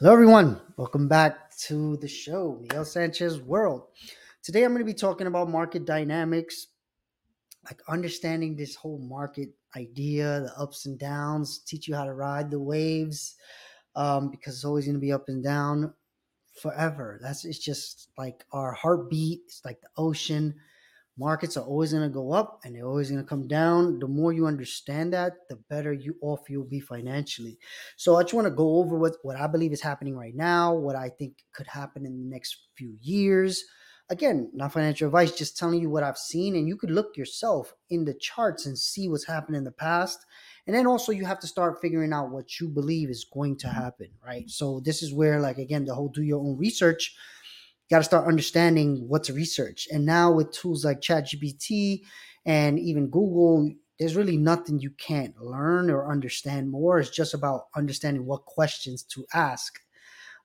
Hello, everyone. Welcome back to the show, Miguel Sanchez World. Today, I'm going to be talking about market dynamics, like understanding this whole market idea, the ups and downs, teach you how to ride the waves, um, because it's always going to be up and down forever. That's it's just like our heartbeat. It's like the ocean markets are always going to go up and they're always going to come down. The more you understand that, the better you off you'll be financially. So I just want to go over what, what I believe is happening right now, what I think could happen in the next few years. Again, not financial advice, just telling you what I've seen. And you could look yourself in the charts and see what's happened in the past. And then also you have to start figuring out what you believe is going to mm-hmm. happen, right? So this is where, like again, the whole do your own research got to start understanding what's research. And now with tools like ChatGPT and even Google, there's really nothing you can't learn or understand more. It's just about understanding what questions to ask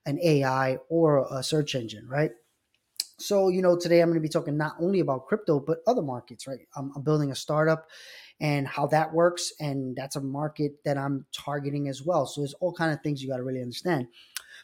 an AI or a search engine, right? So, you know, today I'm going to be talking not only about crypto, but other markets, right? I'm, I'm building a startup and how that works. And that's a market that I'm targeting as well. So there's all kind of things you got to really understand.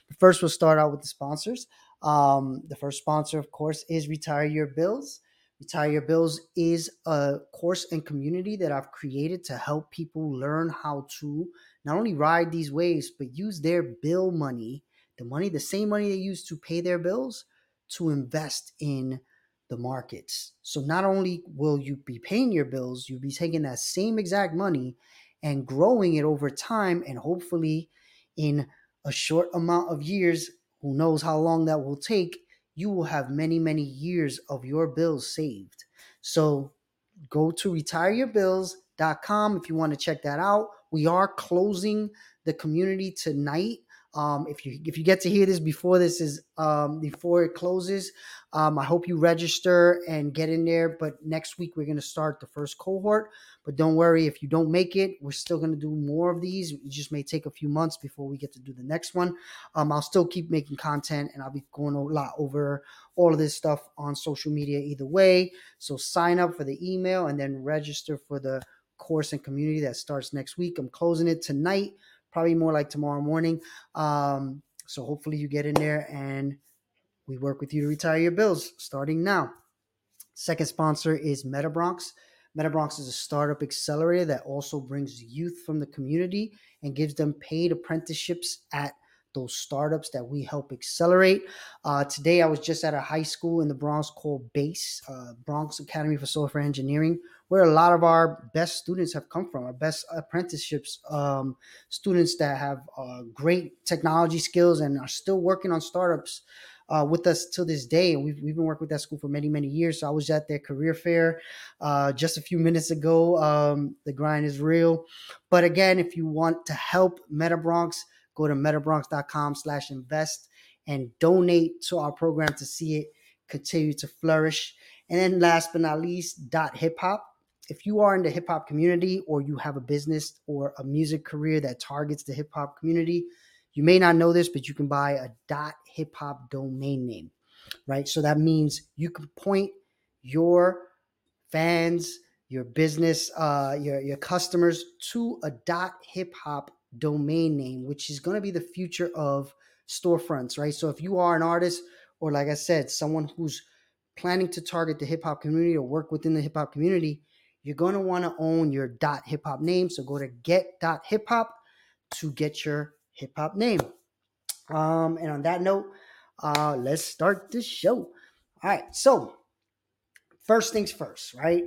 But first, we'll start out with the sponsors. Um, the first sponsor, of course, is Retire Your Bills. Retire Your Bills is a course and community that I've created to help people learn how to not only ride these waves, but use their bill money, the money, the same money they use to pay their bills, to invest in the markets. So not only will you be paying your bills, you'll be taking that same exact money and growing it over time and hopefully in a short amount of years who knows how long that will take, you will have many, many years of your bills saved. So go to retireyourbills.com if you want to check that out. We are closing the community tonight. Um, if you if you get to hear this before this is um, before it closes, um, I hope you register and get in there. But next week we're gonna start the first cohort. But don't worry if you don't make it, we're still gonna do more of these. It just may take a few months before we get to do the next one. Um, I'll still keep making content and I'll be going a lot over all of this stuff on social media either way. So sign up for the email and then register for the course and community that starts next week. I'm closing it tonight probably more like tomorrow morning. Um, so hopefully you get in there and we work with you to retire your bills starting now. Second sponsor is MetaBronx. MetaBronx is a startup accelerator that also brings youth from the community and gives them paid apprenticeships at those startups that we help accelerate. Uh, today, I was just at a high school in the Bronx called BASE, uh, Bronx Academy for Software Engineering, where a lot of our best students have come from, our best apprenticeships, um, students that have uh, great technology skills and are still working on startups. Uh, with us to this day, and we've, we've been working with that school for many many years. So I was at their career fair uh, just a few minutes ago. Um, the grind is real, but again, if you want to help MetaBronx, go to metabronx.com slash invest and donate to our program to see it continue to flourish. And then last but not least, dot hip hop. If you are in the hip hop community or you have a business or a music career that targets the hip hop community, you may not know this, but you can buy a dot hip hop domain name, right? So that means you can point your fans, your business, uh, your, your customers to a dot hip hop domain name, which is going to be the future of storefronts, right? So if you are an artist, or like I said, someone who's planning to target the hip hop community or work within the hip hop community, you're going to want to own your dot hip hop name. So go to get dot hip hop to get your hip hop name. Um, and on that note, uh, let's start the show. All right. So, first things first, right?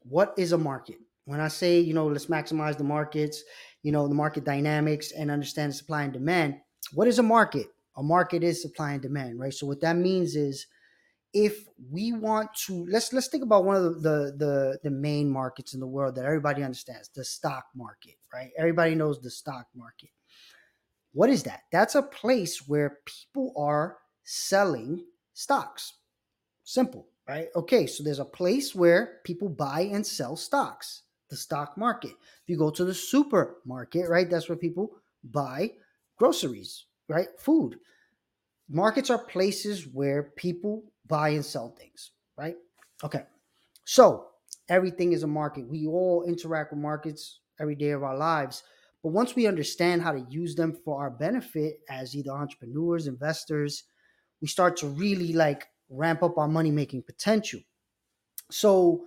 What is a market? When I say, you know, let's maximize the markets, you know, the market dynamics and understand supply and demand. What is a market? A market is supply and demand, right? So what that means is if we want to let's let's think about one of the, the the the, main markets in the world that everybody understands, the stock market, right? Everybody knows the stock market. What is that? That's a place where people are selling stocks. Simple, right? Okay, so there's a place where people buy and sell stocks the stock market. If you go to the supermarket, right, that's where people buy groceries, right? Food. Markets are places where people buy and sell things, right? Okay. So everything is a market. We all interact with markets every day of our lives. But once we understand how to use them for our benefit as either entrepreneurs, investors, we start to really like ramp up our money making potential. So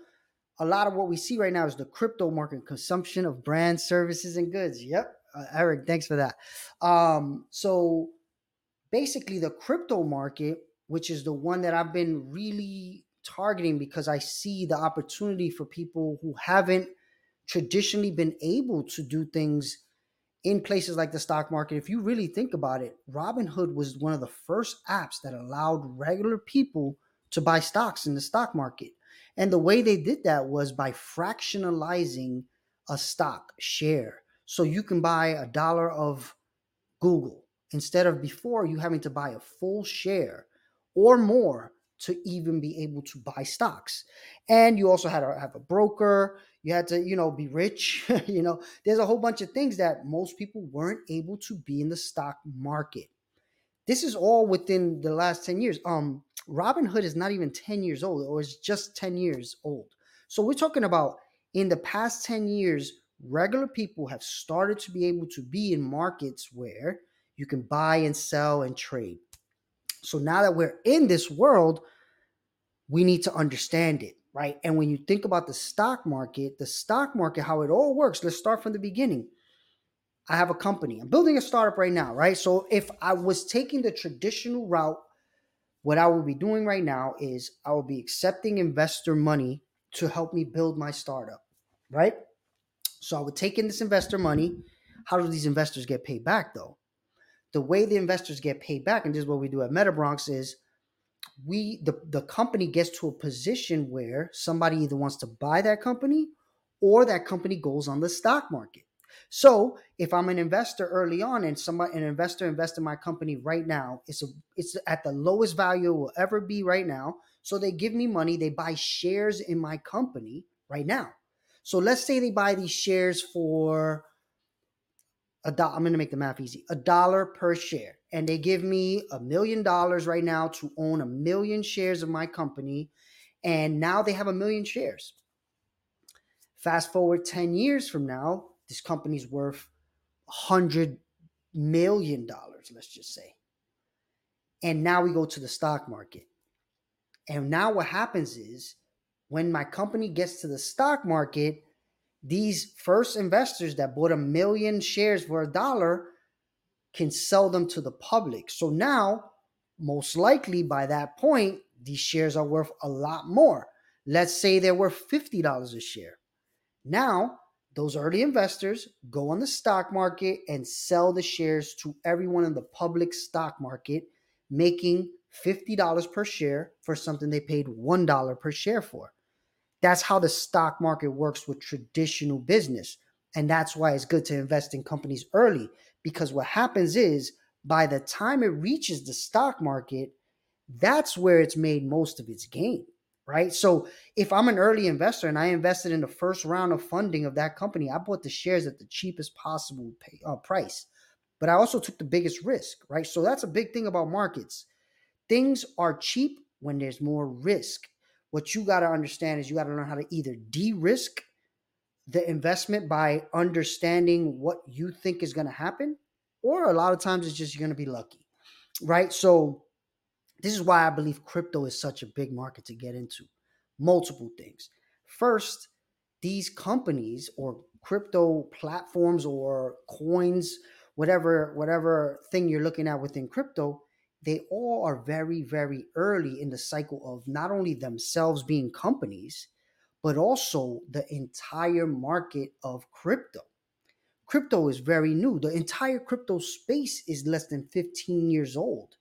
a lot of what we see right now is the crypto market consumption of brands, services, and goods. Yep. Uh, Eric, thanks for that. Um, so basically, the crypto market, which is the one that I've been really targeting because I see the opportunity for people who haven't traditionally been able to do things in places like the stock market. If you really think about it, Robinhood was one of the first apps that allowed regular people to buy stocks in the stock market. And the way they did that was by fractionalizing a stock share. So you can buy a dollar of Google instead of before you having to buy a full share or more to even be able to buy stocks. And you also had to have a broker, you had to, you know, be rich, you know. There's a whole bunch of things that most people weren't able to be in the stock market. This is all within the last 10 years. Um Robinhood is not even 10 years old or is just 10 years old. So we're talking about in the past 10 years regular people have started to be able to be in markets where you can buy and sell and trade. So now that we're in this world, we need to understand it, right? And when you think about the stock market, the stock market, how it all works, let's start from the beginning. I have a company. I'm building a startup right now, right? So if I was taking the traditional route, what I will be doing right now is I will be accepting investor money to help me build my startup, right? So I would take in this investor money. How do these investors get paid back though? The way the investors get paid back, and this is what we do at MetaBronx, is we the, the company gets to a position where somebody either wants to buy that company or that company goes on the stock market. So if I'm an investor early on and somebody an investor invests in my company right now, it's a it's at the lowest value it will ever be right now. So they give me money, they buy shares in my company right now. So let's say they buy these shares for a dollar. I'm to make the math easy. A dollar per share. And they give me a million dollars right now to own a million shares of my company. And now they have a million shares. Fast forward 10 years from now, this company's worth hundred million dollars, let's just say. And now we go to the stock market. And now what happens is when my company gets to the stock market, these first investors that bought a million shares for a dollar can sell them to the public. So now, most likely by that point, these shares are worth a lot more. Let's say they're worth $50 a share. Now, those early investors go on the stock market and sell the shares to everyone in the public stock market, making $50 per share for something they paid $1 per share for. That's how the stock market works with traditional business. And that's why it's good to invest in companies early because what happens is by the time it reaches the stock market, that's where it's made most of its gain, right? So if I'm an early investor and I invested in the first round of funding of that company, I bought the shares at the cheapest possible pay, uh, price, but I also took the biggest risk, right? So that's a big thing about markets. Things are cheap when there's more risk what you got to understand is you got to learn how to either de-risk the investment by understanding what you think is going to happen or a lot of times it's just you're going to be lucky right so this is why i believe crypto is such a big market to get into multiple things first these companies or crypto platforms or coins whatever whatever thing you're looking at within crypto they all are very, very early in the cycle of not only themselves being companies, but also the entire market of crypto. Crypto is very new. The entire crypto space is less than 15 years old.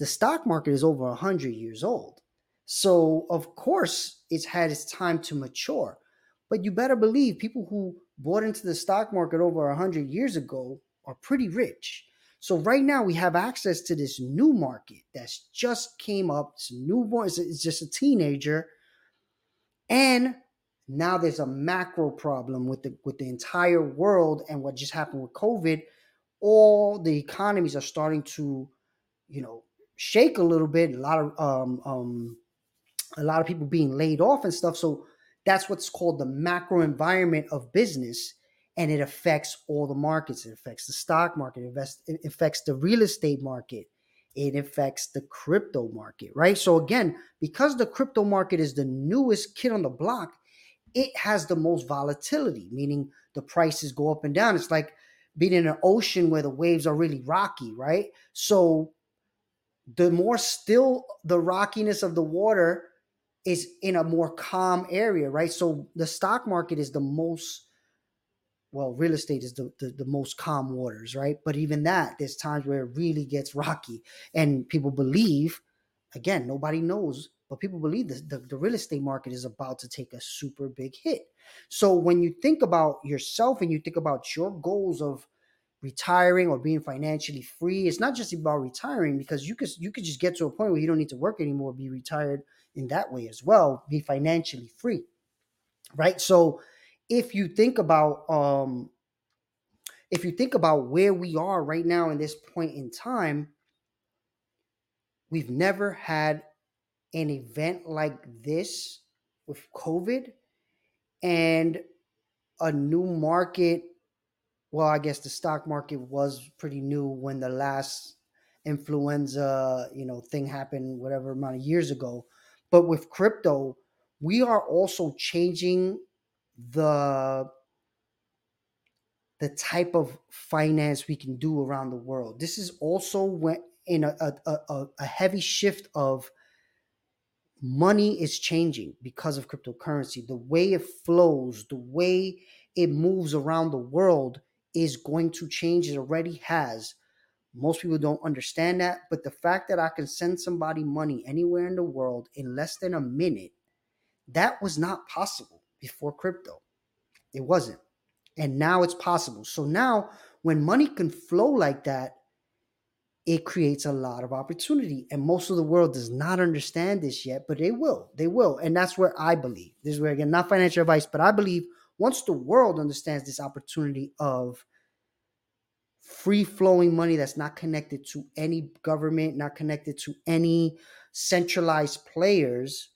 The stock market is over 100 years old. So, of course, it's had its time to mature. But you better believe people who bought into the stock market over 100 years ago are pretty rich so right now we have access to this new market that's just came up. It's newborn. It's, it's just a teenager, and now there's a macro problem with the with the entire world and what just happened with COVID. All the economies are starting to, you know, shake a little bit. A lot of um, um, a lot of people being laid off and stuff. So that's what's called the macro environment of business and it affects all the markets. It affects the stock market, it affects the real estate market, it affects the crypto market, right? So again, because the crypto market is the newest kid on the block, it has the most volatility, meaning the prices go up and down. It's like being in an ocean where the waves are really rocky, right? So the more still the rockiness of the water is in a more calm area, right? So the stock market is the most well, real estate is the, the, the, most calm waters, right? But even that, there's times where it really gets rocky. And people believe, again, nobody knows, but people believe that the, the real estate market is about to take a super big hit. So when you think about yourself and you think about your goals of retiring or being financially free, it's not just about retiring because you could you could just get to a point where you don't need to work anymore, be retired in that way as well, be financially free. Right? So if you think about um if you think about where we are right now in this point in time we've never had an event like this with covid and a new market well i guess the stock market was pretty new when the last influenza you know thing happened whatever amount of years ago but with crypto we are also changing the the type of finance we can do around the world. This is also when in a, a, a, a heavy shift of money is changing because of cryptocurrency. The way it flows, the way it moves around the world is going to change. It already has. Most people don't understand that, but the fact that I can send somebody money anywhere in the world in less than a minute, that was not possible before crypto. It wasn't. And now it's possible. So now when money can flow like that, it creates a lot of opportunity. And most of the world does not understand this yet, but they will. They will. And that's where I believe. This is where, again, not financial advice, but I believe once the world understands this opportunity of free flowing money that's not connected to any government, not connected to any centralized players,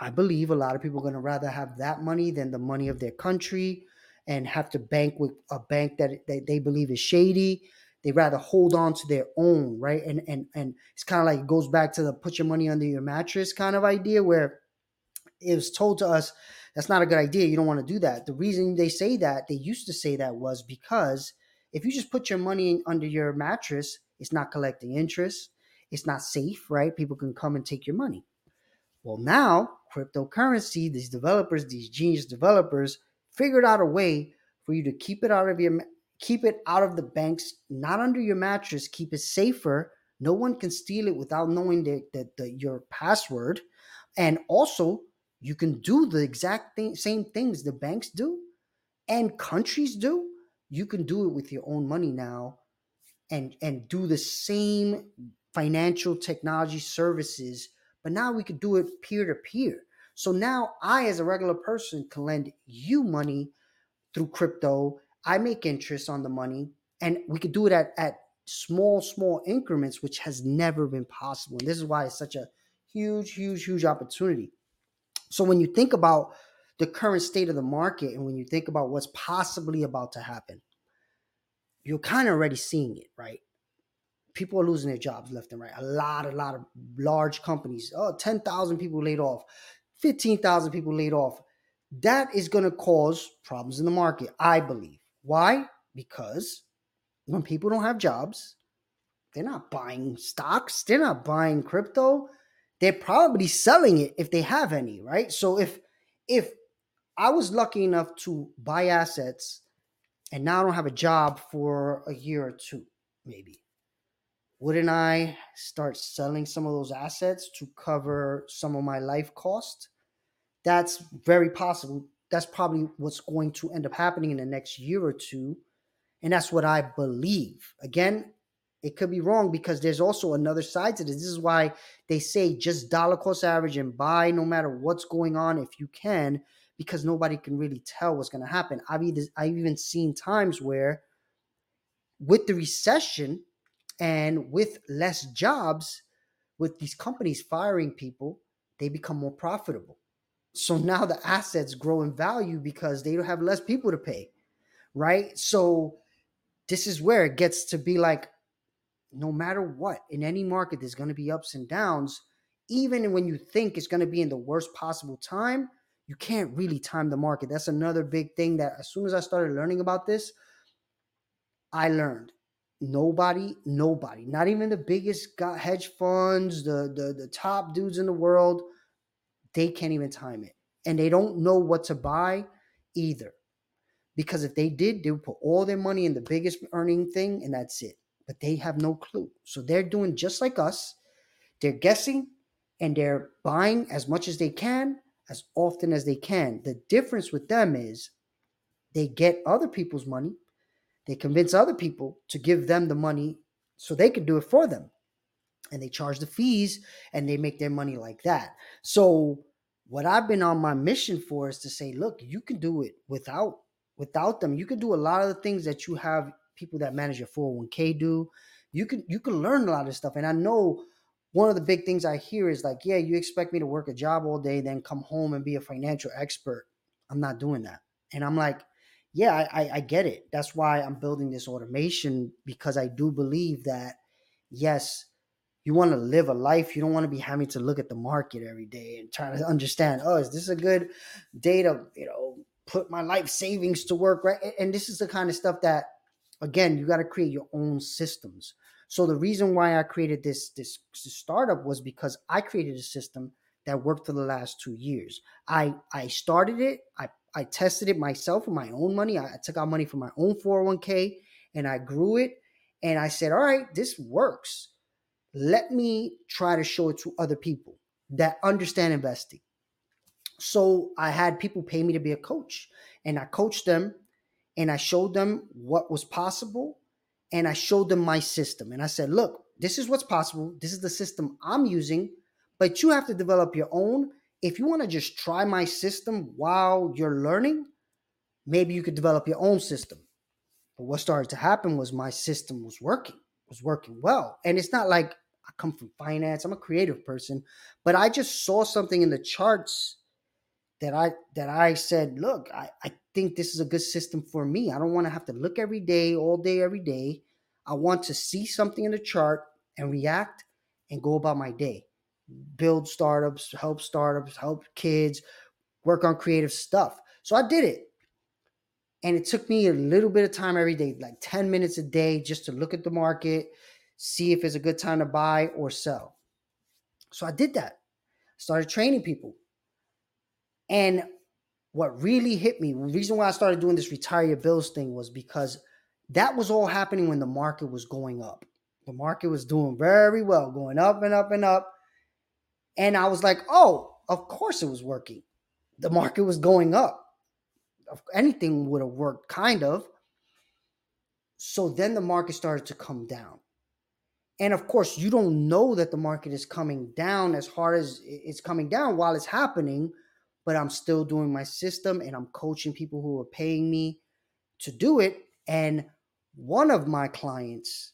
I believe a lot of people are going to rather have that money than the money of their country and have to bank with a bank that, that they believe is shady. They rather hold on to their own, right? And and and it's kind of like it goes back to the put your money under your mattress kind of idea where it was told to us that's not a good idea. You don't want to do that. The reason they say that, they used to say that was because if you just put your money under your mattress, it's not collecting interest. It's not safe, right? People can come and take your money. Well, now cryptocurrency, these developers, these genius developers, figured out a way for you to keep it out of your keep it out of the banks, not under your mattress, keep it safer. No one can steal it without knowing the, the, the your password. And also, you can do the exact thing, same things the banks do and countries do. You can do it with your own money now and and do the same financial technology services but now we could do it peer to peer. So now I, as a regular person, can lend you money through crypto. I make interest on the money, and we could do it at, at small, small increments, which has never been possible. And this is why it's such a huge, huge, huge opportunity. So when you think about the current state of the market and when you think about what's possibly about to happen, you're kind of already seeing it, right? people are losing their jobs left and right. A lot, a lot of large companies. Oh, 10,000 people laid off, 15,000 people laid off. That is going to cause problems in the market, I believe. Why? Because when people don't have jobs, they're not buying stocks, they're not buying crypto. They're probably selling it if they have any, right? So if if I was lucky enough to buy assets and now I don't have a job for a year or two, maybe wouldn't I start selling some of those assets to cover some of my life cost? That's very possible. That's probably what's going to end up happening in the next year or two. And that's what I believe. Again, it could be wrong because there's also another side to this. This is why they say just dollar cost average and buy no matter what's going on if you can, because nobody can really tell what's going to happen. I've even, I've even seen times where with the recession, and with less jobs, with these companies firing people, they become more profitable. So now the assets grow in value because they don't have less people to pay, right? So this is where it gets to be like no matter what in any market there's going to be ups and downs. Even when you think it's going to be in the worst possible time you can't really time the market. That's another big thing that as soon as i started learning about this i learned. Nobody nobody not even the biggest hedge funds the, the the top dudes in the world they can't even time it. And they don't know what to buy either. Because if they did, they would put all their money in the biggest earning thing and that's it. But they have no clue. So they're doing just like us. They're guessing and they're buying as much as they can, as often as they can. The difference with them is they get other people's money, they convince other people to give them the money so they can do it for them. And they charge the fees and they make their money like that. So, what I've been on my mission for is to say, look, you can do it without without them you can do a lot of the things that you have people that manage your 401k do you can you can learn a lot of stuff. And i know one of the big things i hear is like yeah you expect me to work a job all day then come home and be a financial expert. I'm not doing that. And i'm like yeah I, I get it. That's why i'm building this automation because i do believe that yes you want to live a life. You don't want to be having to look at the market every day and try to understand oh is this a good day to you know put my life savings to work, right? And this is the kind of stuff that, again, you got to create your own systems. So the reason why I created this, this startup was because I created a system that worked for the last two years. I I started it. I I tested it myself with my own money. I took out money from my own 401k and I grew it. And I said, all right, this works. Let me try to show it to other people that understand investing. So I had people pay me to be a coach, and I coached them and I showed them what was possible and I showed them my system. And I said, look, this is what's possible. This is the system I'm using, but you have to develop your own. If you want to just try my system while you're learning, maybe you could develop your own system. But what started to happen was my system was working, was working well. And it's not like I come from finance, I'm a creative person, but I just saw something in the charts that I that I said, look, I, I think this is a good system for me. I don't want to have to look every day, all day, every day. I want to see something in the chart and react and go about my day. Build startups, help startups, help kids, work on creative stuff. So I did it. And it took me a little bit of time every day, like 10 minutes a day, just to look at the market, see if it's a good time to buy or sell. So I did that. Started training people and what really hit me, the reason why I started doing this retire your bills thing was because that was all happening when the market was going up. The market was doing very well, going up and up and up. And I was like, oh, of course it was working. The market was going up. Anything would have worked, kind of. So then the market started to come down. And of course, you don't know that the market is coming down as hard as it's coming down while it's happening but I'm still doing my system and I'm coaching people who are paying me to do it. And one of my clients,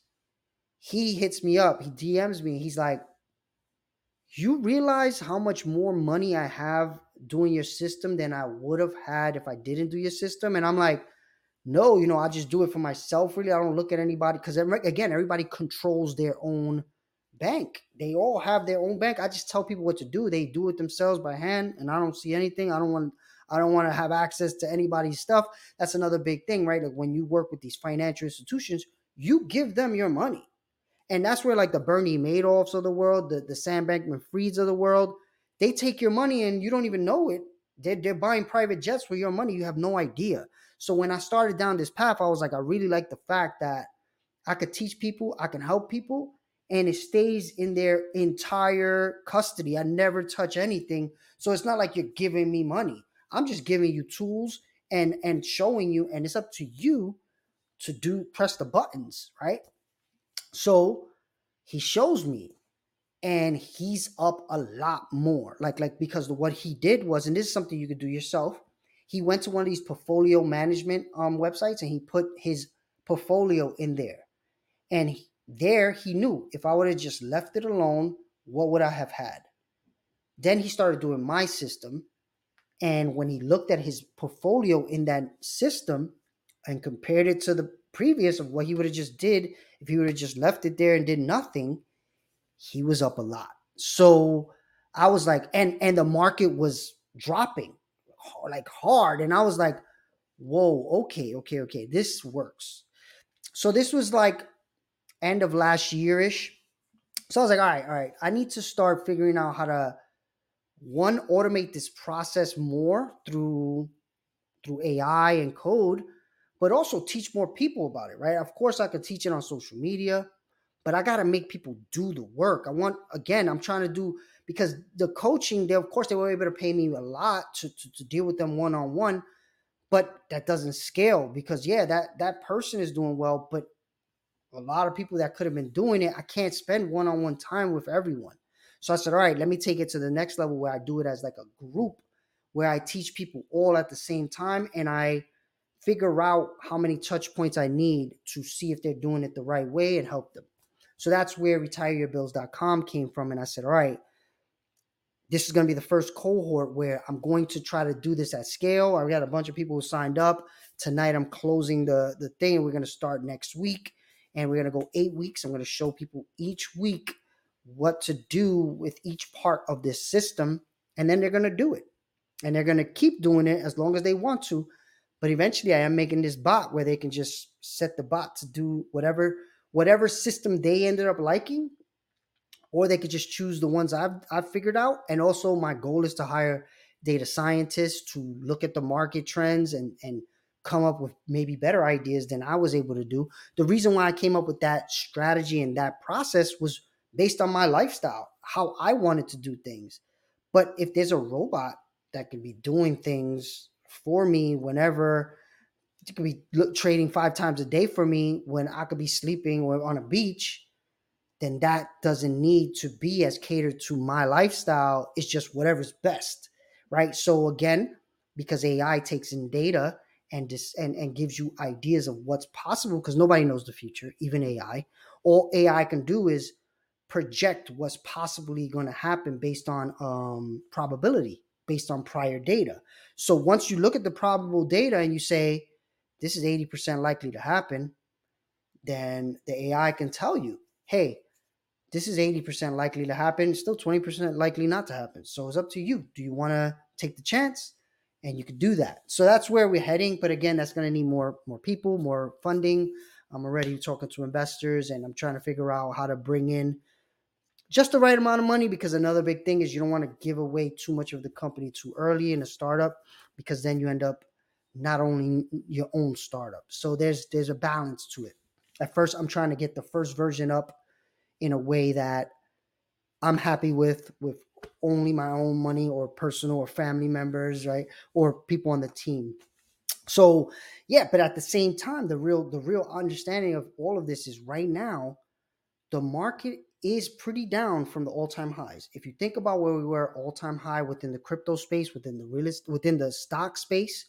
he hits me up, he DMs me, he's like, You realize how much more money I have doing your system than I would have had if I didn't do your system? And I'm like, no, you know, I just do it for myself. Really, I don't look at anybody because again, everybody controls their own bank. They all have their own bank. I just tell people what to do. They do it themselves by hand, and I don't see anything. I don't want. I don't want to have access to anybody's stuff. That's another big thing, right? Like when you work with these financial institutions, you give them your money. And that's where like the Bernie Madoffs of the world, the, the Sam Bankman Frieds of the world, they take your money and you don't even know it. They're, they're buying private jets for your money. You have no idea. So when I started down this path, I was like, I really like the fact that I could teach people, I can help people, and it stays in their entire custody. I never touch anything. So it's not like you're giving me money. I'm just giving you tools and and showing you and it's up to you to do press the buttons, right? So he shows me and he's up a lot more. Like like because what he did was and this is something you could do yourself. He went to one of these portfolio management um websites and he put his portfolio in there. And he, there, he knew if I would have just left it alone, what would I have had? Then he started doing my system. And when he looked at his portfolio in that system and compared it to the previous of what he would have just did if he would have just left it there and did nothing, he was up a lot. So I was like, and and the market was dropping like hard, and I was like, whoa, okay, okay, okay, this works. So this was like end of last yearish. So I was like, all right, all right, I need to start figuring out how to one automate this process more through through AI and code, but also teach more people about it, right? Of course, I could teach it on social media, but I got to make people do the work. I want again, I'm trying to do because the coaching, they of course they were able to pay me a lot to, to, to deal with them one on one, but that doesn't scale because yeah, that that person is doing well, but a lot of people that could have been doing it, I can't spend one on one time with everyone. So I said, all right, let me take it to the next level where I do it as like a group where I teach people all at the same time and I figure out how many touch points I need to see if they're doing it the right way and help them. So that's where retireyourbills.com came from. And I said, all right, this is going to be the first cohort where I'm going to try to do this at scale. I've got a bunch of people who signed up. Tonight I'm closing the, the thing. We're going to start next week and we're going to go eight weeks. I'm going to show people each week what to do with each part of this system, and then they're going to do it. And they're going to keep doing it as long as they want to. But eventually, I am making this bot where they can just set the bot to do whatever whatever system they ended up liking, or they could just choose the ones I've I've figured out. And also, my goal is to hire data scientists to look at the market trends and and come up with maybe better ideas than I was able to do. The reason why I came up with that strategy and that process was based on my lifestyle, how I wanted to do things. But if there's a robot that can be doing things for me whenever it could be trading five times a day for me when I could be sleeping or on a beach, then that doesn't need to be as catered to my lifestyle. It's just whatever's best, right? So again, because AI takes in data and dis- and and gives you ideas of what's possible, because nobody knows the future, even AI. All AI can do is project what's possibly going to happen based on um, probability, based on prior data. So once you look at the probable data and you say, this is 80% likely to happen, then the AI can tell you, hey, this is 80% likely to happen, still 20% likely not to happen. So it's up to you. Do you want to take the chance? And you can do that. So that's where we're heading. But again, that's going to need more more people, more funding. I'm already talking to investors and I'm trying to figure out how to bring in just the right amount of money because another big thing is you don't want to give away too much of the company too early in a startup because then you end up not only your own startup. So there's there's a balance to it. At first I'm trying to get the first version up in a way that I'm happy with with only my own money or personal or family members, right? Or people on the team. So, yeah, but at the same time the real the real understanding of all of this is right now the market is pretty down from the all-time highs. If you think about where we were all-time high within the crypto space, within the real within the stock space,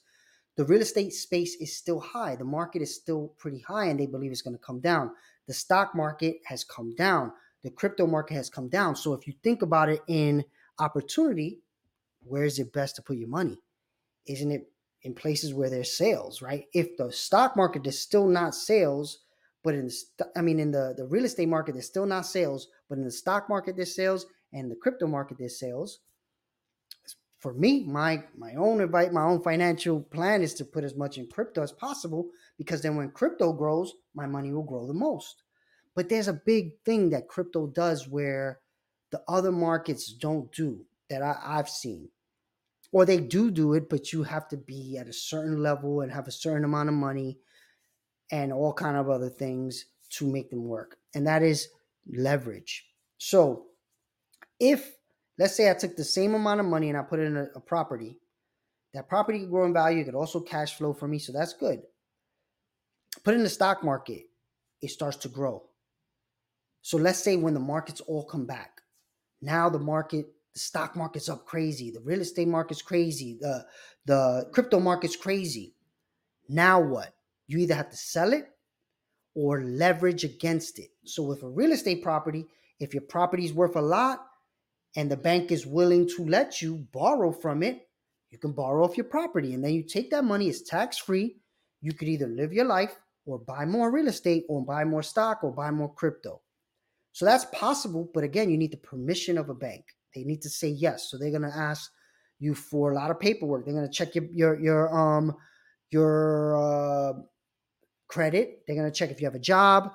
the real estate space is still high. The market is still pretty high, and they believe it's going to come down. The stock market has come down. The crypto market has come down. So if you think about it in opportunity, where is it best to put your money? Isn't it in places where there's sales, right? If the stock market is still not sales, but in the, I mean, in the, the real estate market, there's still not sales, but in the stock market, there's sales, and the crypto market, there's sales. For me, my my own advice, my own financial plan is to put as much in crypto as possible because then when crypto grows, my money will grow the most. But there's a big thing that crypto does where the other markets don't do that I, I've seen. Or they do do it but you have to be at a certain level and have a certain amount of money and all kind of other things to make them work and that is leverage. So if let's say i took the same amount of money and i put it in a, a property that property could grow in value it could also cash flow for me so that's good. Put in the stock market it starts to grow so let's say when the markets all come back now the market the stock market's up crazy the real estate market's crazy the the crypto market's crazy now what you either have to sell it or leverage against it. So, with a real estate property, if your property is worth a lot and the bank is willing to let you borrow from it, you can borrow off your property and then you take that money, it's tax free. You could either live your life or buy more real estate or buy more stock or buy more crypto. So that's possible, but again, you need the permission of a bank. They need to say yes. So they're to ask you for a lot of paperwork. They're to check your your your um your uh, credit. They're to check if you have a job,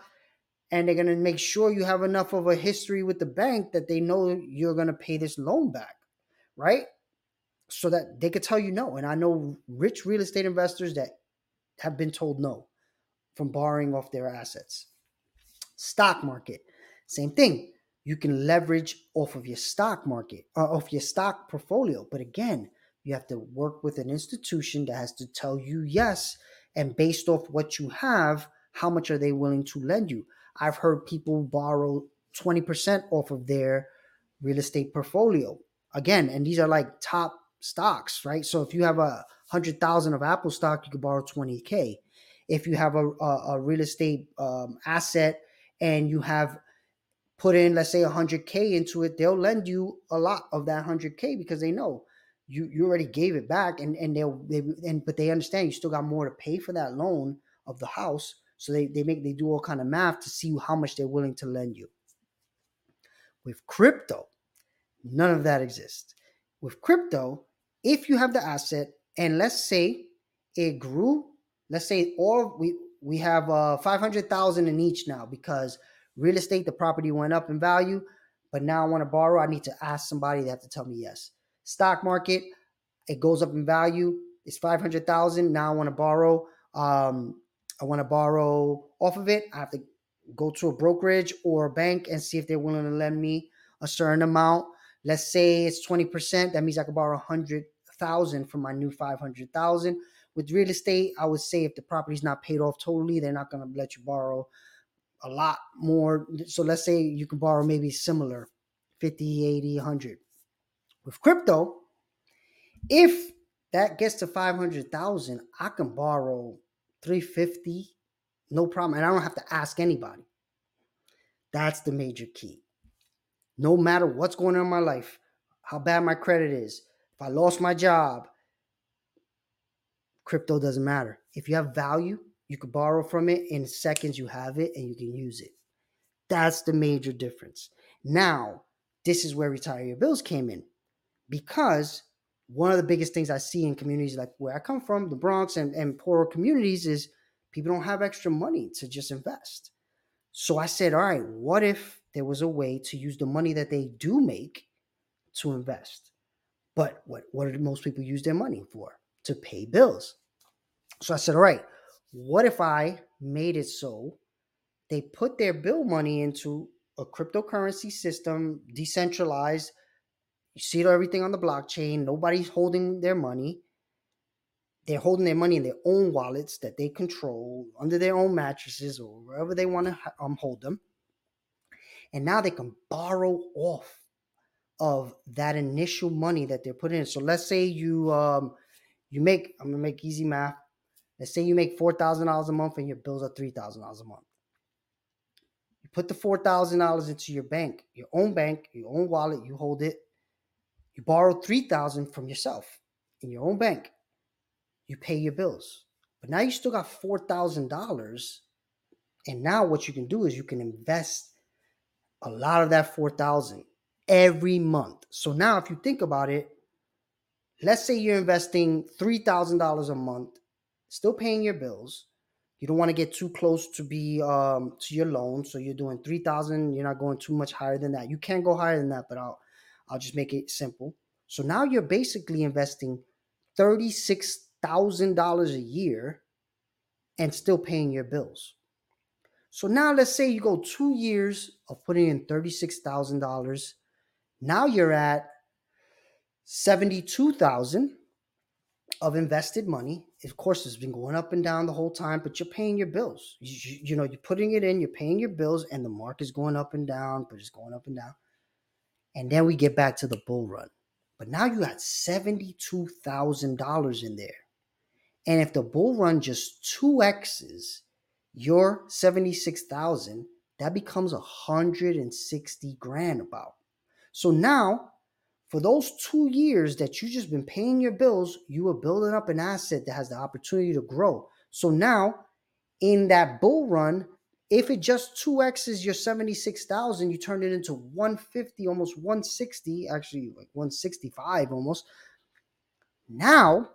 and they're to make sure you have enough of a history with the bank that they know you're to pay this loan back, right? So that they could tell you no. And I know rich real estate investors that have been told no from borrowing off their assets. Stock market, same thing. You can leverage off of your stock market, uh, off your stock portfolio. But again, you have to work with an institution that has to tell you yes. And based off what you have, how much are they willing to lend you? I've heard people borrow 20% off of their real estate portfolio. Again, and these are like top stocks, right? So if you have a hundred thousand of Apple stock, you could borrow 20K. If you have a, a, a real estate um, asset and you have put in, let's say 100K into it, they'll lend you a lot of that 100K because they know you, you already gave it back and, and they'll, they, and, but they understand you still got more to pay for that loan of the house. So they, they make, they do all kind of math to see how much they're willing to lend you. With crypto, none of that exists. With crypto, if you have the asset and let's say it grew, let's say all we we have uh 500,000 in each now because real estate the property went up in value, but now I want to borrow, I need to ask somebody they have to tell me yes. Stock market, it goes up in value, it's 500,000, now I want to borrow um I want to borrow off of it. I have to go to a brokerage or a bank and see if they're willing to lend me a certain amount. Let's say it's 20%. That means I could borrow 100,000 from my new 500,000. With real estate, I would say if the property's not paid off totally, they're not going to let you borrow a lot more. So let's say you can borrow maybe similar 50, 80, 100. With crypto, if that gets to 500,000, I can borrow 350 no problem and I don't have to ask anybody. That's the major key no matter what's going on in my life, how bad my credit is, if I lost my job, crypto doesn't matter. If you have value, you could borrow from it in seconds, you have it and you can use it. That's the major difference. Now, this is where retire your bills came in because one of the biggest things I see in communities like where I come from, the Bronx and, and poorer communities, is people don't have extra money to just invest. So I said, all right, what if there was a way to use the money that they do make to invest. But what, what do most people use their money for? To pay bills. So I said, all right, what if I made it so they put their bill money into a cryptocurrency system, decentralized? You see everything on the blockchain, nobody's holding their money. They're holding their money in their own wallets that they control under their own mattresses or wherever they want to um, hold them and now they can borrow off of that initial money that they're putting in. So let's say you um you make I'm gonna make easy math. Let's say you make four thousand dollars a month and your bills are three thousand dollars a month. You put the four thousand dollars into your bank, your own bank, your own wallet. You hold it. You borrow three thousand from yourself in your own bank. You pay your bills, but now you still got four thousand dollars. And now what you can do is you can invest a lot of that 4000 every month. So now if you think about it, let's say you're investing $3,000 a month, still paying your bills. You don't want to get too close to be um, to your loan, so you're doing 3000, you're not going too much higher than that. You can't go higher than that, but I'll I'll just make it simple. So now you're basically investing $36,000 a year and still paying your bills. So now let's say you go two years of putting in $36,000. Now you're at 72,000 of invested money. Of course, it's been going up and down the whole time, but you're paying your bills. You, you, know, you're putting it in, you're paying your bills, and the market's going up and down, but it's going up and down. And then we get back to the bull run. But now you got $72,000 in there. And if the bull run just 2x's, your 76,000, that becomes 160 grand about. So now For those two years that you just been paying your bills, you are building up an asset that has the opportunity to grow. So now, in that bull run, if it just 2x's your 76,000, you turn it into 150, almost 160, actually like 165 almost. Now,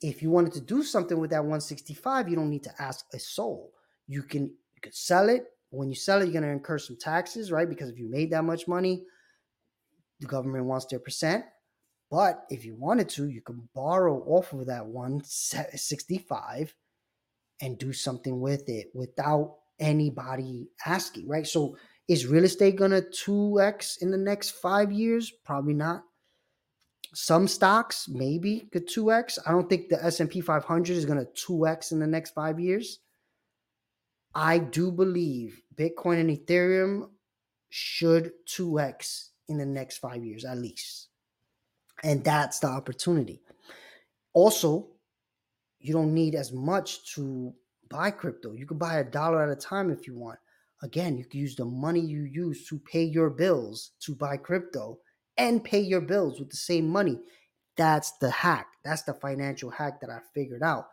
if you wanted to do something with that 165, you don't need to ask a soul. You can you could sell it. When you sell it, you're gonna incur some taxes, right? Because if you made that much money, the government wants their percent. But if you wanted to, you can borrow off of that 165 and do something with it without anybody asking, right? So is real estate gonna 2x in the next five years? Probably not. Some stocks maybe could 2x. I don't think the S&P 500 is gonna 2x in the next five years. I do believe Bitcoin and Ethereum should 2x in the next five years at least. And that's the opportunity. Also, you don't need as much to buy crypto. You can buy a dollar at a time if you want. Again, you can use the money you use to pay your bills to buy crypto and pay your bills with the same money. That's the hack. That's the financial hack that I figured out.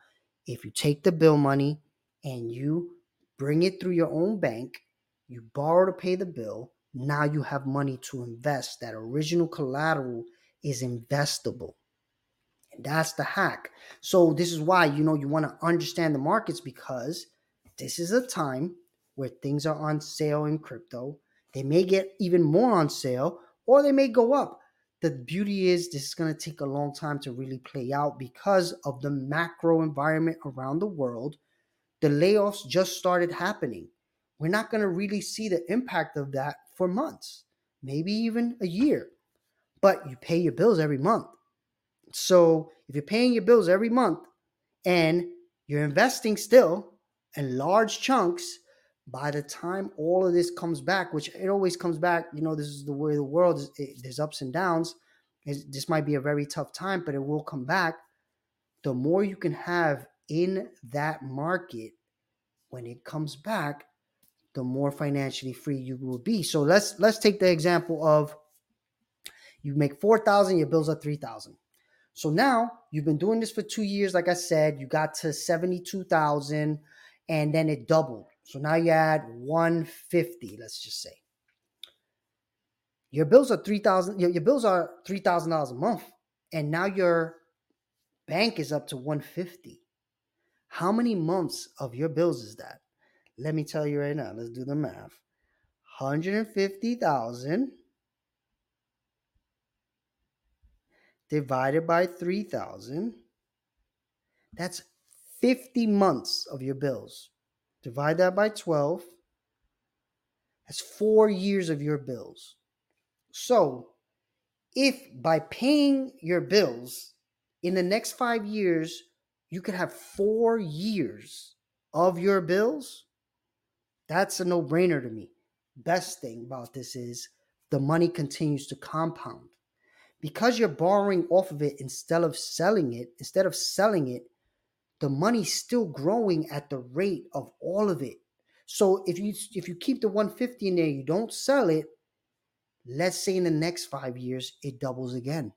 If you take the bill money and you bring it through your own bank, you borrow to pay the bill, now you have money to invest. That original collateral is investable. And that's the hack. So this is why you know you want to understand the markets because this is a time where things are on sale in crypto. They may get even more on sale or they may go up. The beauty is this is going to take a long time to really play out because of the macro environment around the world. The layoffs just started happening. We're not going to really see the impact of that for months, maybe even a year. But you pay your bills every month. So if you're paying your bills every month and you're investing still in large chunks, by the time all of this comes back, which it always comes back, you know, this is the way the world is, it, there's ups and downs. It's, this might be a very tough time, but it will come back. The more you can have in that market when it comes back, the more financially free you will be. So let's let's take the example of you make 4,000, your bills are 3,000. So now you've been doing this for two years. Like I said, you got to 72,000 and then it doubled. So now you add 150, let's just say. Your bills are 3,000, your, your bills are $3,000 a month. And now your bank is up to 150. How many months of your bills is that? Let me tell you right now. Let's do the math. 150,000 divided by 3,000, that's 50 months of your bills. Divide that by 12. That's four years of your bills. So, if by paying your bills in the next five years, you could have four years of your bills, that's a no brainer to me. Best thing about this is the money continues to compound because you're borrowing off of it instead of selling it, instead of selling it, the money's still growing at the rate of all of it. So if you if you keep the 150 in there, you don't sell it, let's say in the next 5 years it doubles again.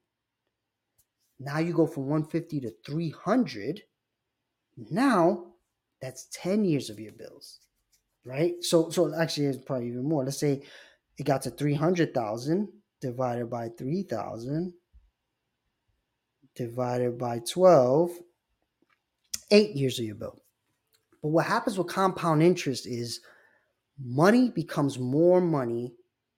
Now you go from 150 to 300. Now that's 10 years of your bills. Right? So so actually it's probably even more. Let's say it got to 300,000 divided by 3,000 divided by 12, eight years of your bill. But what happens with compound interest is money becomes more money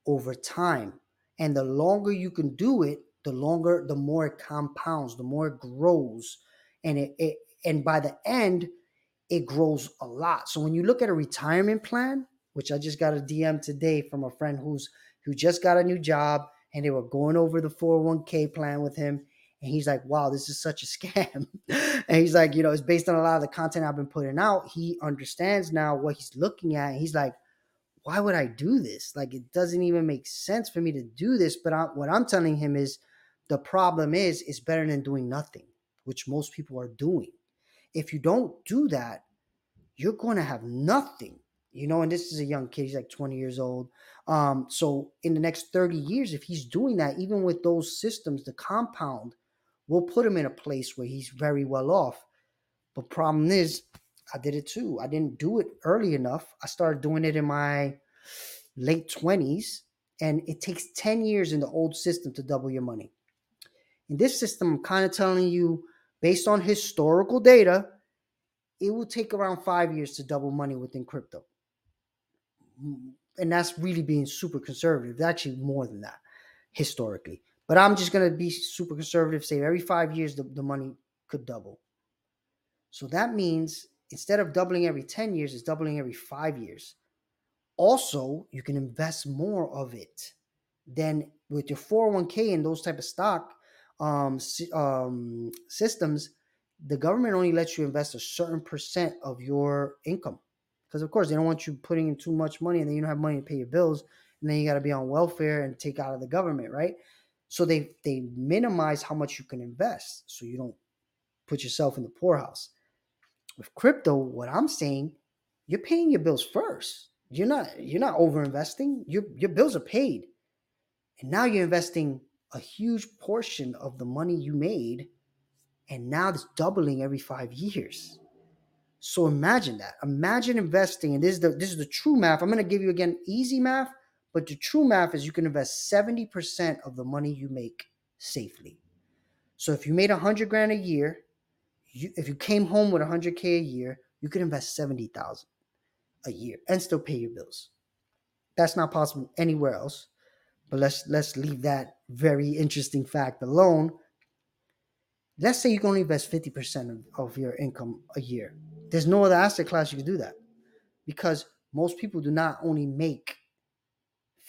over time. And the longer you can do it, the longer, the more it compounds, the more it grows. And it, it and by the end, it grows a lot. So when you look at a retirement plan, which I just got a DM today from a friend who's who just got a new job and they were going over the 401k plan with him. And he's like, wow, this is such a scam. and he's like, you know, it's based on a lot of the content I've been putting out. He understands now what he's looking at. he's like, why would I do this? Like, it doesn't even make sense for me to do this. But I, what I'm telling him is the problem is, it's better than doing nothing, which most people are doing. If you don't do that, you're going to have nothing You know, and this is a young kid, he's like 20 years old. Um, so in the next 30 years, if he's doing that, even with those systems, the compound will put him in a place where he's very well off. But problem is, I did it too. I didn't do it early enough. I started doing it in my late 20s, and it takes 10 years in the old system to double your money. In this system, I'm kind of telling you, based on historical data, it will take around five years to double money within crypto. And that's really being super conservative. Actually more than that historically. But I'm just going to be super conservative, say every five years the, the money could double. So that means instead of doubling every 10 years, it's doubling every five years. Also, you can invest more of it than with your 401k and those type of stock um, um, systems. The government only lets you invest a certain percent of your income because, of course, they don't want you putting in too much money and then you don't have money to pay your bills, and then you got to be on welfare and take out of the government, right? So they they minimize how much you can invest, so you don't put yourself in the poorhouse with crypto, what I'm saying, you're paying your bills first. You're not you're not over investing. Your your bills are paid. And now you're investing a huge portion of the money you made and now it's doubling every 5 years. So imagine that. Imagine investing and this is the this is the true math. I'm going to give you again easy math, but the true math is you can invest 70% of the money you make safely. So if you made 100 grand a year, you, if you came home with 100k a year, you could invest 70,000 a year and still pay your bills. That's not possible anywhere else. But let's let's leave that very interesting fact alone. Let's say you can only invest 50% of, of your income a year. There's no other asset class you can do that because most people do not only make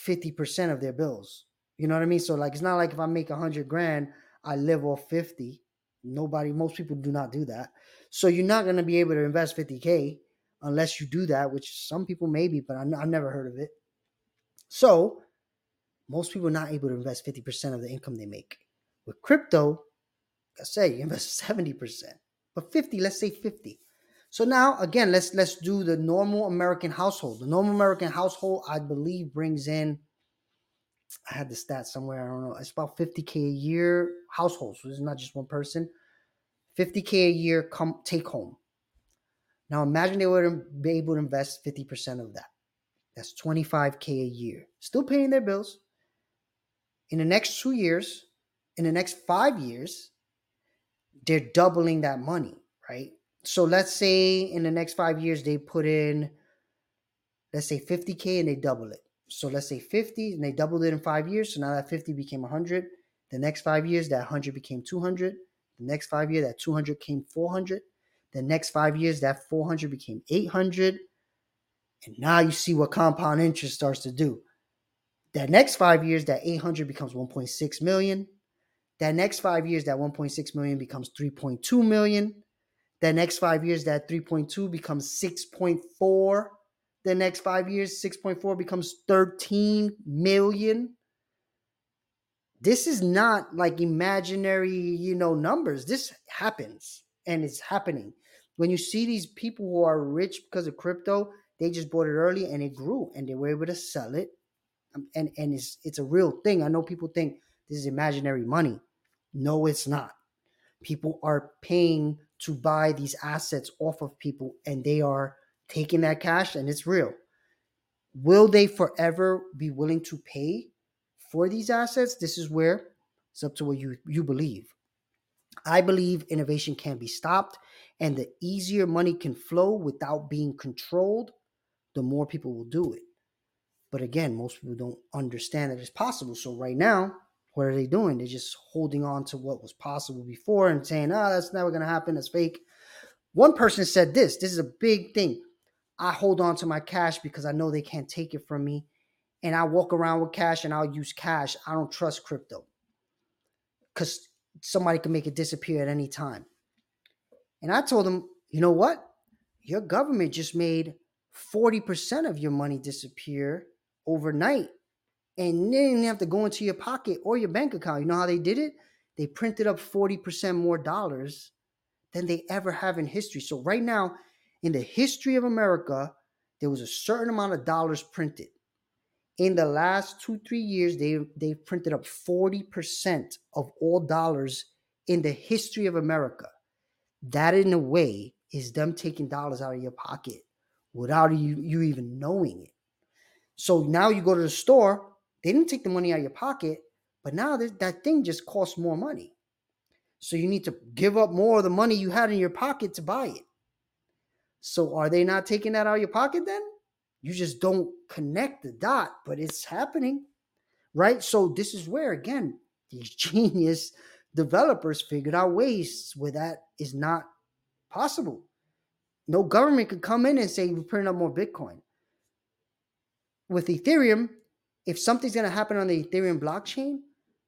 50% of their bills. You know what I mean? So like it's not like if I make 100 grand, I live off 50 Nobody, most people do not do that. So you're not going to be able to invest 50K unless you do that, which some people maybe, but I, have never heard of it. So most people are not able to invest 50% of the income they make. With crypto, like I say, you invest 70%, but 50, let's say 50. So now again, let's let's do the normal American household. The normal American household, I believe, brings in I had the stats somewhere. I don't know. It's about 50k a year household. So this is not just one person. 50k a year come take home. Now imagine they would be able to invest 50% of that. That's 25k a year. Still paying their bills. In the next two years, in the next five years, they're doubling that money, right? So let's say in the next five years they put in, let's say 50k and they double it. So let's say 50 and they doubled it in five years. So now that 50 became 100 the next five years that 100 became 200 the next five years that 200 came 400 the next five years that 400 became 800 and now you see what compound interest starts to do that next five years that 800 becomes 1.6 million that next five years that 1.6 million becomes 3.2 million that next five years that 3.2 becomes 6.4 the next five years, 6.4 becomes 13 million. This is not like imaginary, you know, numbers. This happens and it's happening. When you see these people who are rich because of crypto, they just bought it early and it grew and they were able to sell it. Um, and and it's it's a real thing. I know people think this is imaginary money. No, it's not. People are paying to buy these assets off of people and they are taking that cash and it's real. Will they forever be willing to pay for these assets? This is where it's up to what you, you believe. I believe innovation can be stopped, and the easier money can flow without being controlled, the more people will do it. But again, most people don't understand that it's possible. So right now, what are they doing? They're just holding on to what was possible before and saying, "Ah, oh, that's never going to happen. That's fake." One person said this. This is a big thing. I hold on to my cash because I know they can't take it from me. And I walk around with cash and I'll use cash. I don't trust crypto because somebody can make it disappear at any time. And I told them, you know what? Your government just made 40% of your money disappear overnight. And they didn't have to go into your pocket or your bank account. You know how they did it? They printed up 40% more dollars than they ever have in history. So right now, in the history of America, there was a certain amount of dollars printed. In the last two, three years, they, they've printed up 40% of all dollars in the history of America. That, in a way, is them taking dollars out of your pocket without you, you even knowing it. So now you go to the store, they didn't take the money out of your pocket, but now that thing just costs more money. So you need to give up more of the money you had in your pocket to buy it. So are they not taking that out of your pocket then? You just don't connect the dot, but it's happening. Right? So this is where again, these genius developers figured out ways where that is not possible. No government could come in and say we're printing up more Bitcoin. With Ethereum, if something's going to happen on the Ethereum blockchain,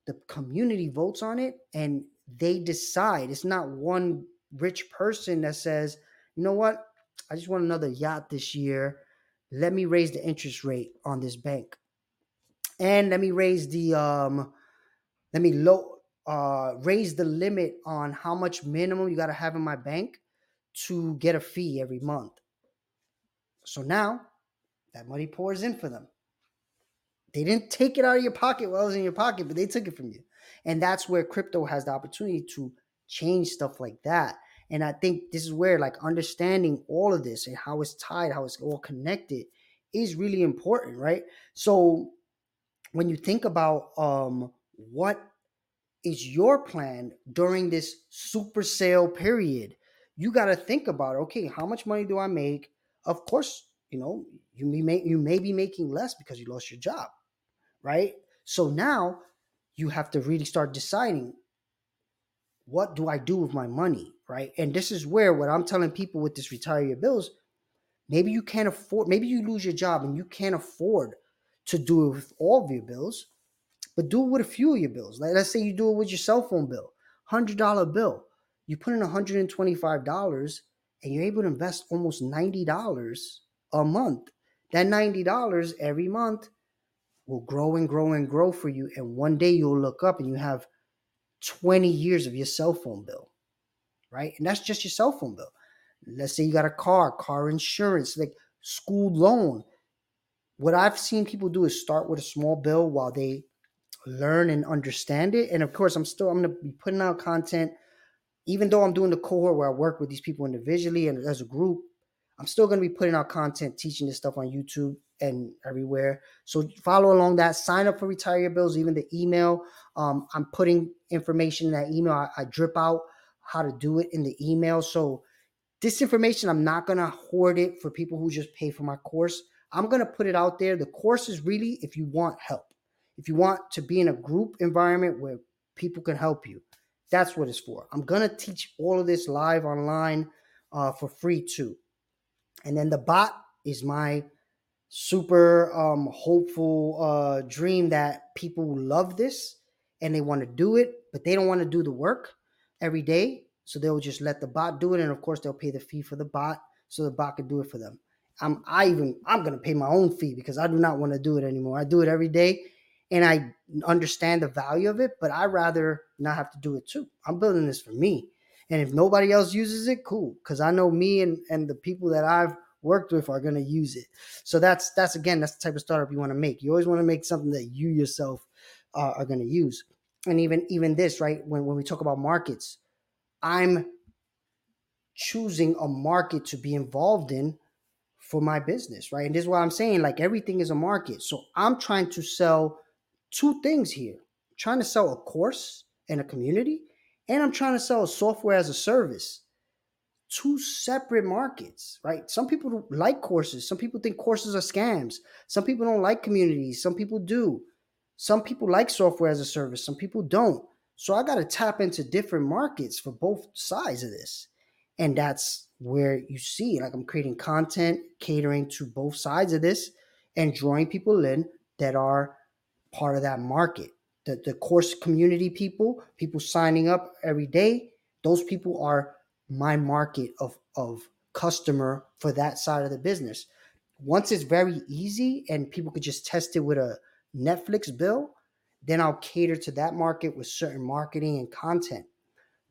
the community votes on it and they decide. It's not one rich person that says, you know what, I just want another yacht this year. Let me raise the interest rate on this bank. And let me raise the um let me low uh raise the limit on how much minimum you got to have in my bank to get a fee every month. So now that money pours in for them. They didn't take it out of your pocket while it was in your pocket, but they took it from you. And that's where crypto has the opportunity to change stuff like that. And I think this is where like understanding all of this and how it's tied, how it's all connected is really important, right? So when you think about um what is your plan during this super sale period, you got to think about okay, how much money do I make? Of course, you know, you may you may be making less because you lost your job, right? So now you have to really start deciding what do I do with my money, right? And this is where what I'm telling people with this retire your bills, maybe you can't afford, maybe you lose your job and you can't afford to do it with all of your bills, but do it with a few of your bills. Like let's say you do it with your cell phone bill, hundred dollar bill. You put in $125 and you're able to invest almost $90 a month. That $90 every month will grow and grow and grow for you. And one day you'll look up and you have 20 years of your cell phone bill, right? And that's just your cell phone bill. Let's say you got a car, car insurance, like school loan. What I've seen people do is start with a small bill while they learn and understand it. And of course, I'm still I'm gonna be putting out content, even though I'm doing the cohort where I work with these people individually and as a group. I'm still gonna be putting out content, teaching this stuff on YouTube and everywhere. So follow along that. Sign up for Retire Your Bills, even the email. Um, I'm putting information in that email. I, I drip out how to do it in the email. So this information, I'm not gonna hoard it for people who just pay for my course. I'm gonna put it out there. The course is really if you want help, if you want to be in a group environment where people can help you. That's what it's for. I'm gonna teach all of this live online uh, for free too. And then the bot is my super um, hopeful uh, dream that people love this and they want to do it, but they don't want to do the work every day. So they'll just let the bot do it, and of course they'll pay the fee for the bot, so the bot can do it for them. I'm I even I'm gonna pay my own fee because I do not want to do it anymore. I do it every day, and I understand the value of it, but I rather not have to do it too. I'm building this for me, and if nobody else uses it, cool, because I know me and and the people that I've worked with are going to use it. So that's that's again that's the type of startup you want to make. You always want to make something that you yourself uh, are going to use. And even even this right when when we talk about markets, I'm choosing a market to be involved in for my business, right? And this is why I'm saying like everything is a market. So I'm trying to sell two things here. I'm trying to sell a course and a community, and I'm trying to sell a software as a service two separate markets, right? Some people like courses. Some people think courses are scams. Some people don't like communities. Some people do. Some people like software as a service. Some people don't. So I got to tap into different markets for both sides of this. And that's where you see, like, I'm creating content catering to both sides of this and drawing people in that are part of that market. The, the course community people, people signing up every day, those people are my market of of customer for that side of the business. Once it's very easy and people could just test it with a Netflix bill, then I'll cater to that market with certain marketing and content.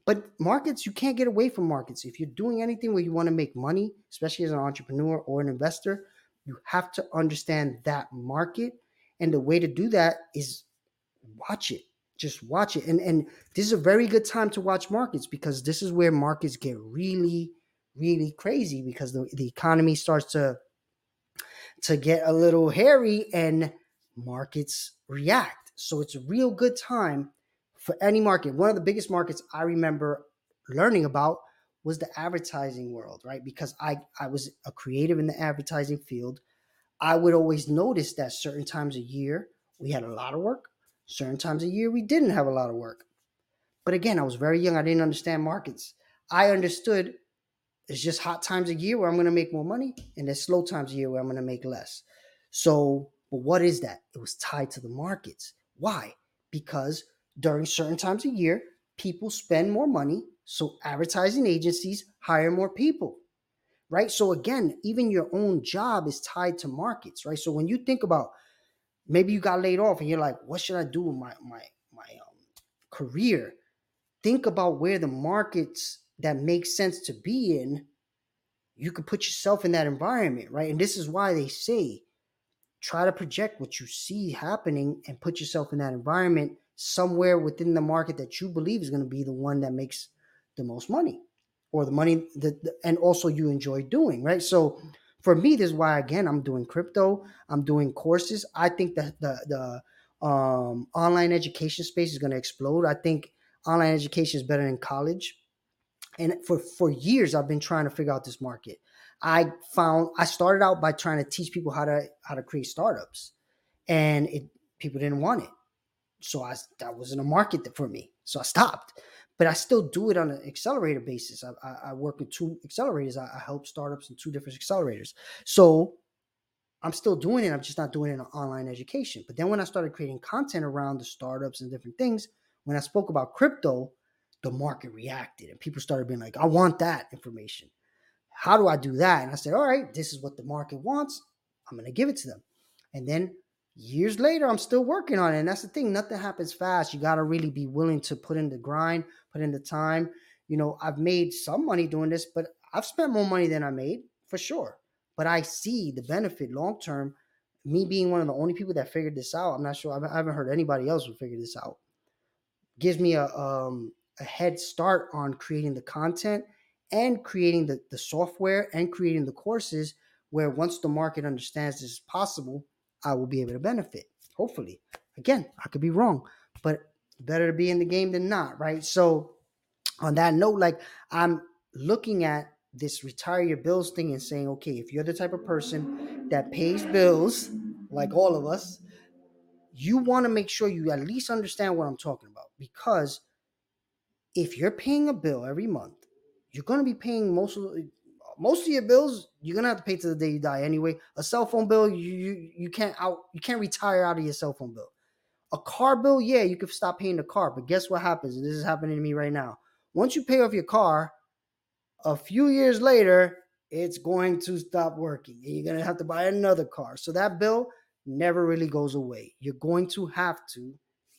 But markets, you can't get away from markets. If you're doing anything where you want to make money, especially as an entrepreneur or an investor, You have to understand that market. And the way to do that is watch it. Just watch it. And and this is a very good time to watch markets because this is where markets get really, really crazy because the, the economy starts to to get a little hairy and markets react. So it's a real good time for any market. One of the biggest markets I remember learning about was the advertising world, right? Because I I was a creative in the advertising field. I would always notice that certain times a year we had a lot of work, certain times a year we didn't have a lot of work. But again, I was very young. I didn't understand markets. I understood it's just hot times a year where I'm going to make more money, and there's slow times a year where I'm going to make less. So, but what is that? It was tied to the markets. Why? Because during certain times a year, people spend more money. So advertising agencies hire more people, right? So again, even your own job is tied to markets, right? So when you think about maybe you got laid off and you're like, what should I do with my my my um, career? Think about where the markets that make sense to be in. You could put yourself in that environment, right? And this is why they say try to project what you see happening and put yourself in that environment somewhere within the market that you believe is going to be the one that makes the most money or the money that and also you enjoy doing right so for me this is why again i'm doing crypto i'm doing courses. I think that the the um, online education space is going to explode. I think online education is better than college. And for for years i've been trying to figure out this market. I found i started out by trying to teach people how to how to create startups and it people didn't want it. So I that wasn't a market for me. So I stopped. But I still do it on an accelerator basis. I, I, I work with two accelerators. I, I, help startups in two different accelerators. So I'm still doing it. I'm just not doing it in online education. But then when I started creating content around the startups and different things, when I spoke about crypto, the market reacted and people started being like, I want that information. How do I do that? And I said, All right, this is what the market wants. I'm going to give it to them. And then years later, I'm still working on it. And that's the thing, nothing happens fast. You got to really be willing to put in the grind, put in the time. You know, I've made some money doing this, but I've spent more money than I made for sure. But I see the benefit long term. Me being one of the only people that figured this out, I'm not sure. I haven't heard anybody else who figured this out. Gives me a um, a head start on creating the content and creating the, the software and creating the courses. Where once the market understands this is possible, I will be able to benefit. Hopefully. Again, I could be wrong, but better to be in the game than not, right? So, on that note, like I'm looking at this retire your bills thing and saying, okay, if you're the type of person that pays bills, like all of us, you want to make sure you at least understand what I'm talking about because if you're paying a bill every month, you're going to be paying most of most of your bills you're gonna have to pay to the day you die anyway. A cell phone bill, you you, you can't out you can't retire out of your cell phone bill. A car bill, yeah, you can stop paying the car, but guess what happens? And this is happening to me right now. Once you pay off your car, a few years later, it's going to stop working, and you're gonna have to buy another car. So that bill never really goes away. You're going to have to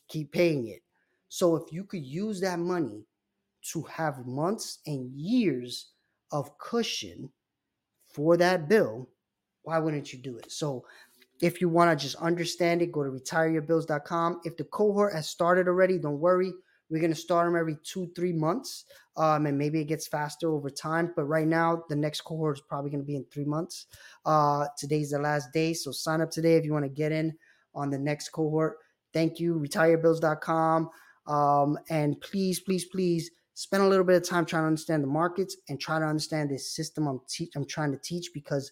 keep paying it. So if you could use that money to have months and years of cushion for that bill, why wouldn't you do it? So if you want to just understand it, go to retireyourbills.com. If the cohort has started already, don't worry. We're going to start them every two, three months. Um, and maybe it gets faster over time. But right now, the next cohort is probably going to be in three months. Uh, today's the last day. So sign up today if you want to get in on the next cohort. Thank you. Retireyourbills.com. Um, and please, please, please spend a little bit of time trying to understand the markets and try to understand this system I'm teach I'm trying to teach because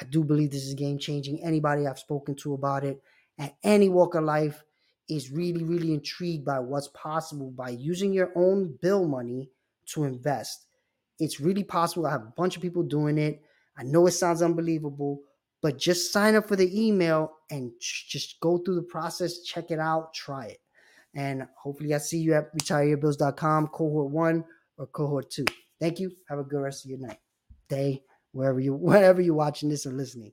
I do believe this is game changing. Anybody I've spoken to about it at any walk of life is really, really intrigued by what's possible by using your own bill money to invest. It's really possible. I have a bunch of people doing it. I know it sounds unbelievable, but just sign up for the email and just go through the process, check it out, try it. And hopefully, I see you at retireyourbills.com, cohort one or cohort two. Thank you. Have a good rest of your night, day, wherever you, wherever you're watching this or listening.